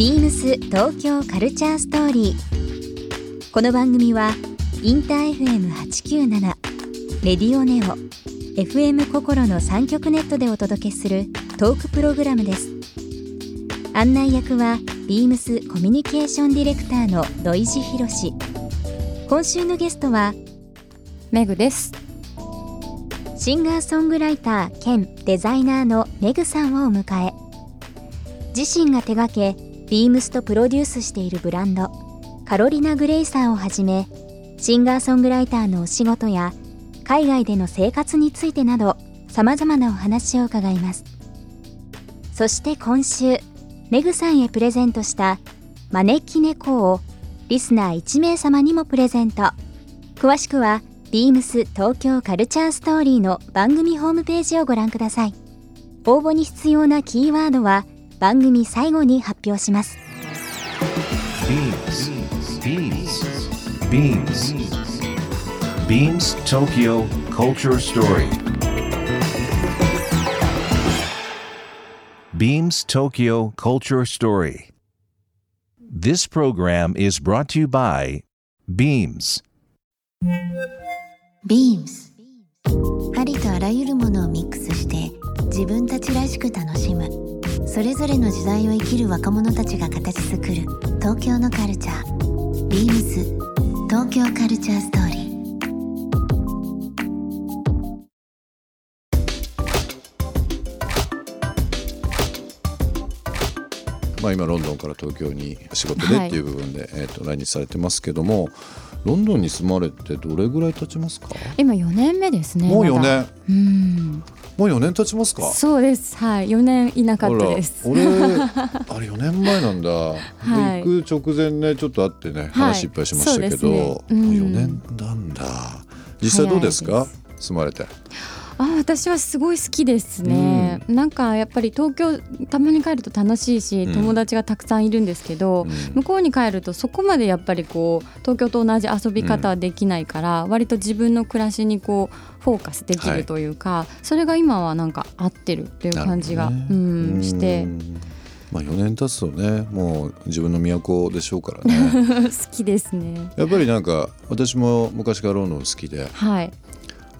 ビームス東京カルチャーストーリー。この番組はインター FM897 レディオネオ FM 心の三極ネットでお届けするトークプログラムです。案内役はビームスコミュニケーションディレクターの土井博志。今週のゲストはメグです。シンガーソングライター兼デザイナーのメグさんをお迎え自身が手掛けビームスとプロデュースしているブランドカロリナ・グレイサーをはじめシンガーソングライターのお仕事や海外での生活についてなどさまざまなお話を伺います。そして今週メグさんへプレゼントした招き猫をリスナー1名様にもプレゼント。詳しくはビームス東京カルチャーストーリーの番組ホームページをご覧ください。応募に必要なキーワードは番組最後に発表します Beams. Beams. Beams. Beams Tokyo Culture Story. Beams Tokyo Culture Story. This program is brought to you by Beams. ビームスありとあらゆるものをミックスして自分たちらしく楽しむそれぞれの時代を生きる若者たちが形作る東京のカルチャー。ビームス東京カルチャーストーリーまあ、今ロンドンから東京に仕事でっていう部分で、えー、と来日されてますけどもロンドンに住まれてどれぐらい経ちますか？今4年目ですね。もう4まだ。年。うん。もう4年経ちますか？そうです。はい。4年いなかったです。俺あれ4年前なんだ、はい。行く直前ねちょっと会ってね話いっぱいしましたけど、そうですね。うん。4年なんだ。実際どうですか？住まれてあ、私はすごい好きですね。なんかやっぱり東京たまに帰ると楽しいし、うん。友達がたくさんいるんですけど、うん。向こうに帰るとそこまでやっぱりこう東京と同じ遊び方はできないから、割と自分の暮らしにこうフォーカスできはいるというか、それが今はなんか合ってるっていう感じが、ね。うんして。うんまあ4年経つとねもう自分の都でしょうからね。好きですね。やっぱりなんか私も昔からロンドン好きではい。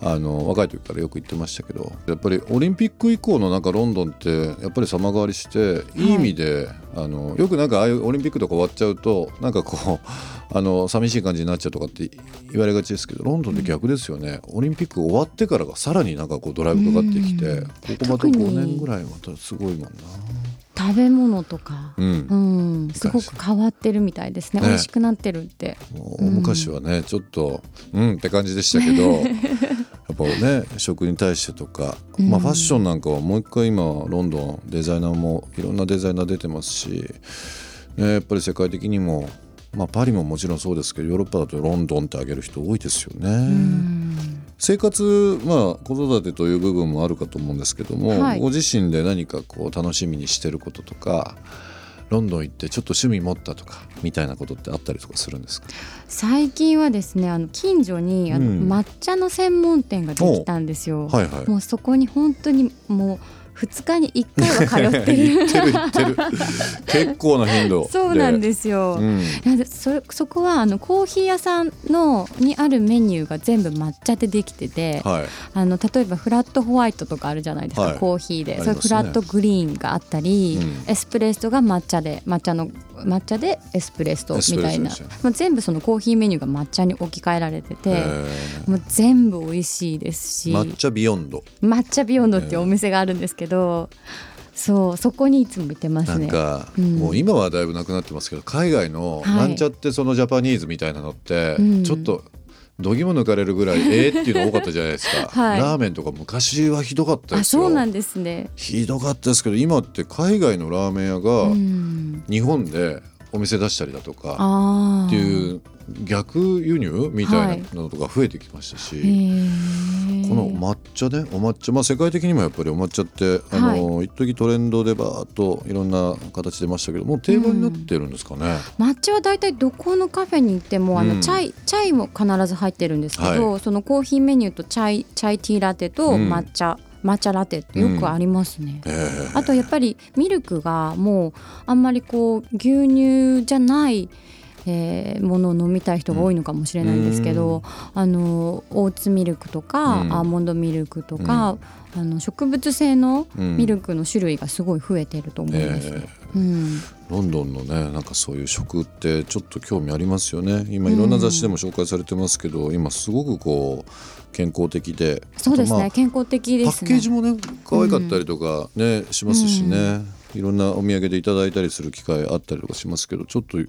あの若い時からよく言ってましたけどやっぱりオリンピック以降のなんかロンドンってやっぱり様変わりしていい意味で、あのよくなんかああいうオリンピックとか終わっちゃうとなんかこう あの寂しい感じになっちゃうとかって言われがちですけどロンドンって逆ですよね、オリンピック終わってからがさらになんかこうドライブかかってきて、うん。ここまた特に。5年ぐらいまたすごいもんな。食べ物とか、うん。うん、すごく変わってるみたいですね。ね。美味しくなってるって。昔はね、ちょっとうんって感じでしたけど やっぱね食に対してとか、まあ、ファッションなんかはもう一回今ロンドンデザイナーもいろんなデザイナー出てますし、ね、やっぱり世界的にも、まあ、パリももちろんそうですけどヨーロッパだとロンドンってあげる人多いですよね。うん。生活、まあ、子育てという部分もあるかと思うんですけども、はい。ご自身で何かこう楽しみにしてることとかロンドン行ってちょっと趣味持ったとかみたいなことってあったりとかするんですか？最近はですね、あの近所にあの、うん。抹茶の専門店ができたんですよ。はいはい。もうそこに本当にもう2日に1回は通ってる。行ってる結構な頻度そうなんですよ。うん。そそこはあのコーヒー屋さんのにあるメニューが全部抹茶でできてて、はい。あの例えばフラットホワイトとかあるじゃないですか、はい。コーヒーで、ね。それフラットグリーンがあったり、うん。エスプレッソが抹茶で抹茶の抹茶でエスプレッソみたいな。まあ、全部そのコーヒーメニューが抹茶に置き換えられてて、えもう全部美味しいですし。ー抹茶ビヨンド。抹茶ビヨンドっていうお店があるんですけど、そうそこにいつも行ってますね。なんか、うん。もう今はだいぶなくなってますけど海外のはい。なんちゃってそのジャパニーズみたいなのって、うん。ちょっと度肝抜かれるぐらいえーっていうの多かったじゃないですか、はい。ラーメンとか昔はひどかったあですよ。そうなんですね。ひどかったですけど今って海外のラーメン屋がうん、日本でお店出したりだとかあっていう逆輸入みたいなのとか増えてきましたし、この抹茶ねお抹茶まあ世界的にもやっぱりお抹茶ってあの、一時トレンドでバーっといろんな形出ましたけどもう定番になってるんですかね、抹茶はだいたいどこのカフェに行ってもあうん。のチャイ、チャイも必ず入ってるんですけど、はそのコーヒーメニューとチャイチャイティーラテとうん抹茶ラテってよくありますね、ええ。あとやっぱりミルクがもうあんまりこう牛乳じゃないえーものを飲みたい人が多いのかもしれないんですけど、あのオーツミルクとか、うん。アーモンドミルクとか、あの植物性のうん。ミルクの種類がすごい増えてると思うんです。よ。え。うん、ロンドンのねなんかそういう食ってちょっと興味ありますよね。今いろんな雑誌でも紹介されてますけど、今すごくこう健康的で。そうですね、まあ健康的でパすね。ッケージもね可愛かったりとかね、しますしね、いろんなお土産でいただいたりする機会あったりとかしますけどちょっともう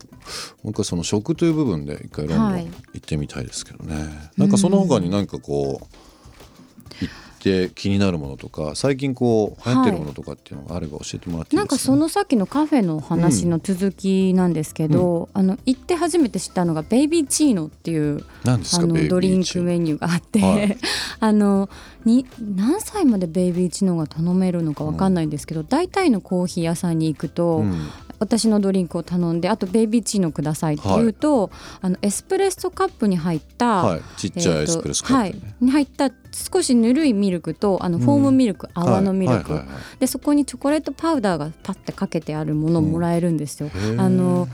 一回その食という部分で一回ロンドンはい。行ってみたいですけどね、なんかその他になんかこう行って気になるものとか最近こう流行ってるものとかっていうのがあれば教えてもらっていいなんかそのさっきのカフェの話の続きなんですけど、あの行って初めて知ったのがベイビーチーノっていうあのドリンクメニューがあって、はい。あのに何歳までベイビーチーノが頼めるのかわかんないんですけど、大体のコーヒー屋さんに行くと、うん私のドリンクを頼んであとベイビーチーノくださいって言うと、あのエスプレッソカップに入った、はい、ちっちゃいエスプレッソカップね、はい、に入った少しぬるいミルクとあのフォームミルク、泡のミルク、はいはいはい。はいでそこにチョコレートパウダーがパッてかけてあるものをもらえるんですよ、へー。あの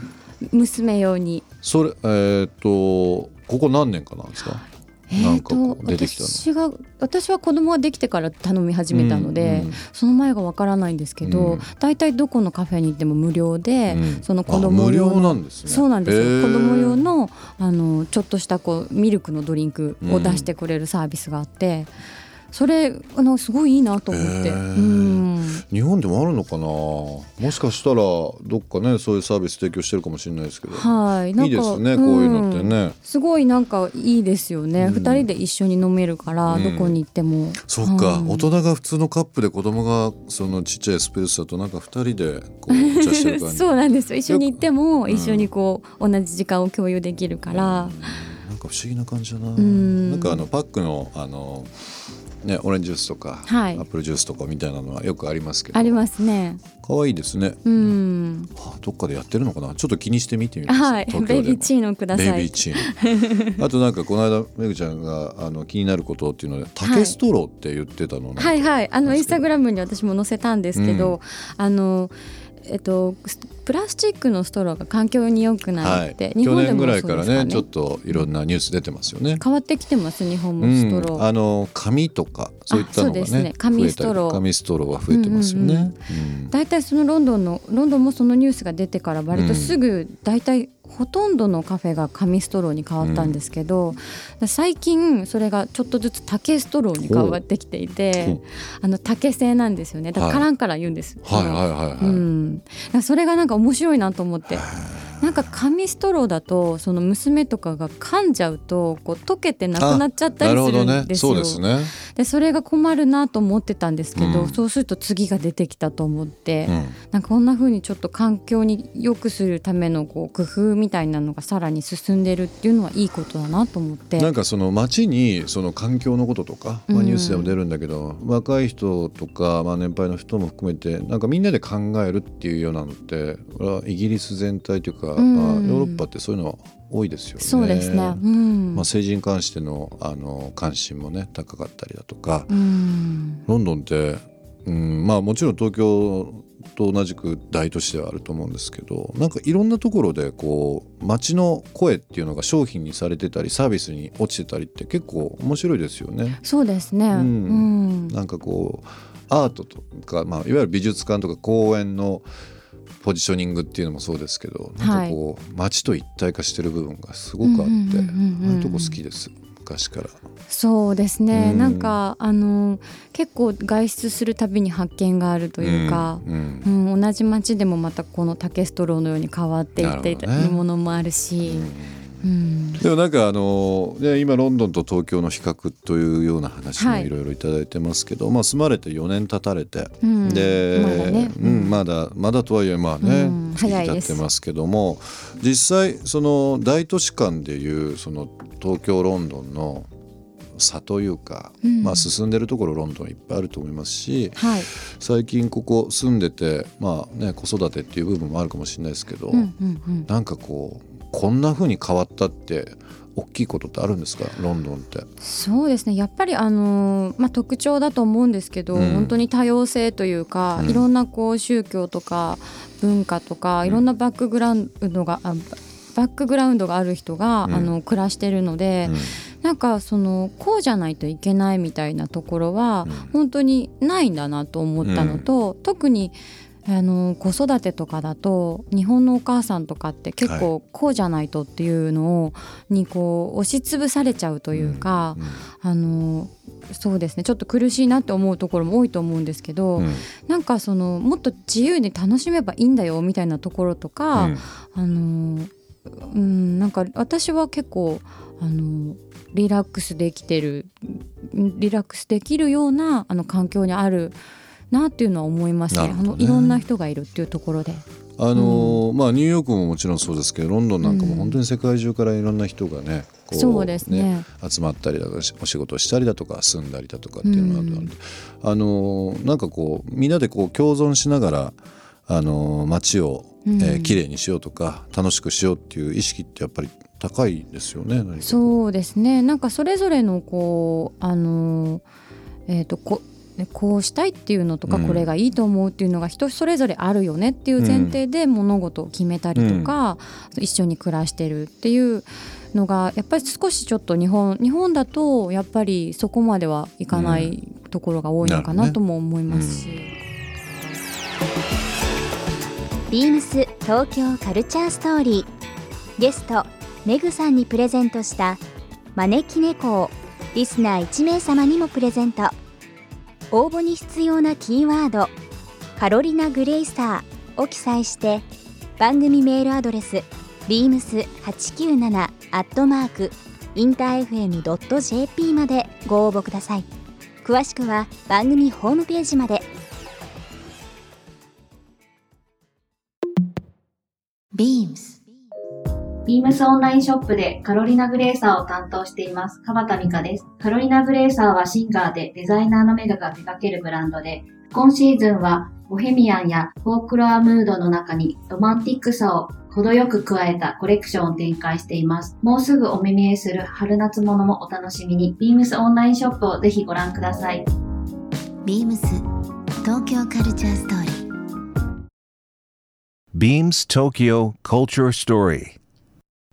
娘用に。それえーっとここ何年かなんですか？なんかこう出てきたの。私が私は子供ができてから頼み始めたので、うんうんその前がわからないんですけど、うん。大体どこのカフェに行っても無料で、うん。その子供用の料なんですね。そうなんです子供用のあのちょっとしたこうミルクのドリンクを出してくれるサービスがあって、それあのすごいいいなと思って、へー。うん。日本でもあるのかな？もしかしたらどっかねそういうサービス提供してるかもしれないですけど、はい。なんかいいですねこういうのってね、すごいなんかいいですよね、うん。二人で一緒に飲めるから、うん。どこに行っても。そっか、うん。大人が普通のカップで子供がそのちっちゃいエスプレッソだとなんか二人でこうお茶してる感じ。そうなんですよ。一緒に行ってもん一緒にこう同じ時間を共有できるから、なんか不思議な感じだな、ん。なんかあのパックのあのねオレンジジュースとか、はい。アップルジュースとかみたいなのはよくありますけど。ありますね。可愛いですね、うん。はあどっかでやってるのかな？ちょっと気にしてみてみます、はい。ベイビーチーノください。ベイビーチーノ。あとなんかこの間めぐちゃんがあの気になることっていうので竹ストローって言ってたのなんか。はいはい。あのインスタグムラムに私も載せたんですけど、あのえっとスプラスチックのストローが環境に良くないって、日去年ぐ本でもそうらいからねちょっといろんなニュース出てますよね。変わってきてます日本も。うストロー、ん、あの紙とかそういったのがねね。紙ストロー。紙ストローが増えてますよね。うんうんうん大体そのロンドンのロンドンもそのニュースが出てから割とすぐ大体ほとんどのカフェが紙ストローに変わったんですけど、最近それがちょっとずつ竹ストローに変わってきていほてうあの竹製なんですよね。だからカランから言うんです、はいはいはいはい。うん、だからそれがなんか面白いなと思ってなんか紙ストローだとその娘とかが噛んじゃうとこう溶けてなくなっちゃったりするんですよ。そうですね。でそれが困るなと思ってたんですけど、うんそうすると次が出てきたと思って、うんなんかこんな風にちょっと環境に良くするためのこう工夫みたいなのがさらに進んでるっていうのはいいことだなと思って。なんかその街にその環境のこととか、まあ、うんニュースでも出るんだけど、若い人とか、まあ、年配の人も含めてなんかみんなで考えるっていうようなのってイギリス全体というか、うんまあ、ヨーロッパってそういうのは多いですよね。そうですね。うん。まあ、政治に関してのあの関心もね高かったりだとか、うん。ロンドンって、うん、まあもちろん東京と同じく大都市ではあると思うんですけどなんかいろんなところでこう街の声っていうのが商品にされてたりサービスに落ちてたりって結構面白いですよね。そうですね。ううんん。なんかこうアートとか、まあ、いわゆる美術館とか公園のポジショニングっていうのもそうですけどなんかこう、街と一体化してる部分がすごくあって、ああいうとこ好きです昔から。そうですね。うんなんかあの結構外出するたびに発見があるというか。うんうんうん、同じ街でもまたこの竹ストローのように変わっていっていなるほどねるものもあるし、うんでもなんかあの、ね、今ロンドンと東京の比較というような話もはい。いろいろいただいてますけど、まあ、住まれて4年経たれて、うん。でまだね。うんまだまだとはいえまあね、うん。早いです。経ってますけども実際その大都市間でいうその東京ロンドンの差というか、うん。まあ、進んでるところロンドンいっぱいあると思いますしはい、最近ここ住んでて、まあね、子育てっていう部分もあるかもしれないですけど、うんうんうん、なんかこうこんな風に変わったって大きいことってあるんですか？ロンドンって。そうですね。やっぱりあのーまあ、特徴だと思うんですけど、うん。本当に多様性というか、うん。いろんなこう宗教とか文化とかいろんなバックグラウンドが、あバックグラウンドがある人が、うん。あの暮らしてるので、なんかそのこうじゃないといけないみたいなところはうん。本当にないんだなと思ったのと、特にあの子育てとかだと日本のお母さんとかって結構こうじゃないとっていうのをにこう押しつぶされちゃうというか、あのそうですね。ちょっと苦しいなって思うところも多いと思うんですけど、うんうん。なんかそのもっと自由に楽しめばいいんだよみたいなところとか、うん。あのうんなんか私は結構あのリラックスできてるリラックスできるようなあの環境にあるなっていうのは思いますね。ね。あのいろんな人がいるっていうところで。あのーまあニューヨークももちろんそうですけどロンドンなんかもうん。本当に世界中からいろんな人がねこそうですね。集まったりだとかお仕事をしたりだとか住んだりだとかっていうのがあるので、あのーなんかこうみんなでこう共存しながらあのー街を、えうん。ー、きれいにしようとか楽しくしようっていう意識ってやっぱり高いですよね。そうですね。なんかそれぞれのこうあのえー、とこねこうしたいっていうのとか、うん。これがいいと思うっていうのが人それぞれあるよねっていう前提で物事を決めたりとか、一緒に暮らしてるっていうのがやっぱり少しちょっと日本日本だとやっぱりそこまではいかないところが多いのかなとも思いますし。ビームス東京カルチャーストーリー。ゲストメグさんにプレゼントした招き猫をリスナー1名様にもプレゼント応募に必要なキーワード「カロリナ・グレイサー」を記載して番組メールアドレス beams897 アットマークインター FM.jp までご応募ください。詳しくは番組ホームページまで。ビームスビームスオンラインショップでカロリナグレーサーを担当しています、川田美香です。カロリナグレーサーはシンガーでデザイナーのメガが手掛けるブランドで、今シーズンはボヘミアンやフォークロアムードの中にロマンティックさを程よく加えたコレクションを展開しています。もうすぐお目見えする春夏物もお楽しみに、ビームスオンラインショップをぜひご覧ください。ビームス東京カルチャーストーリー Beams Tokyo Culture Story.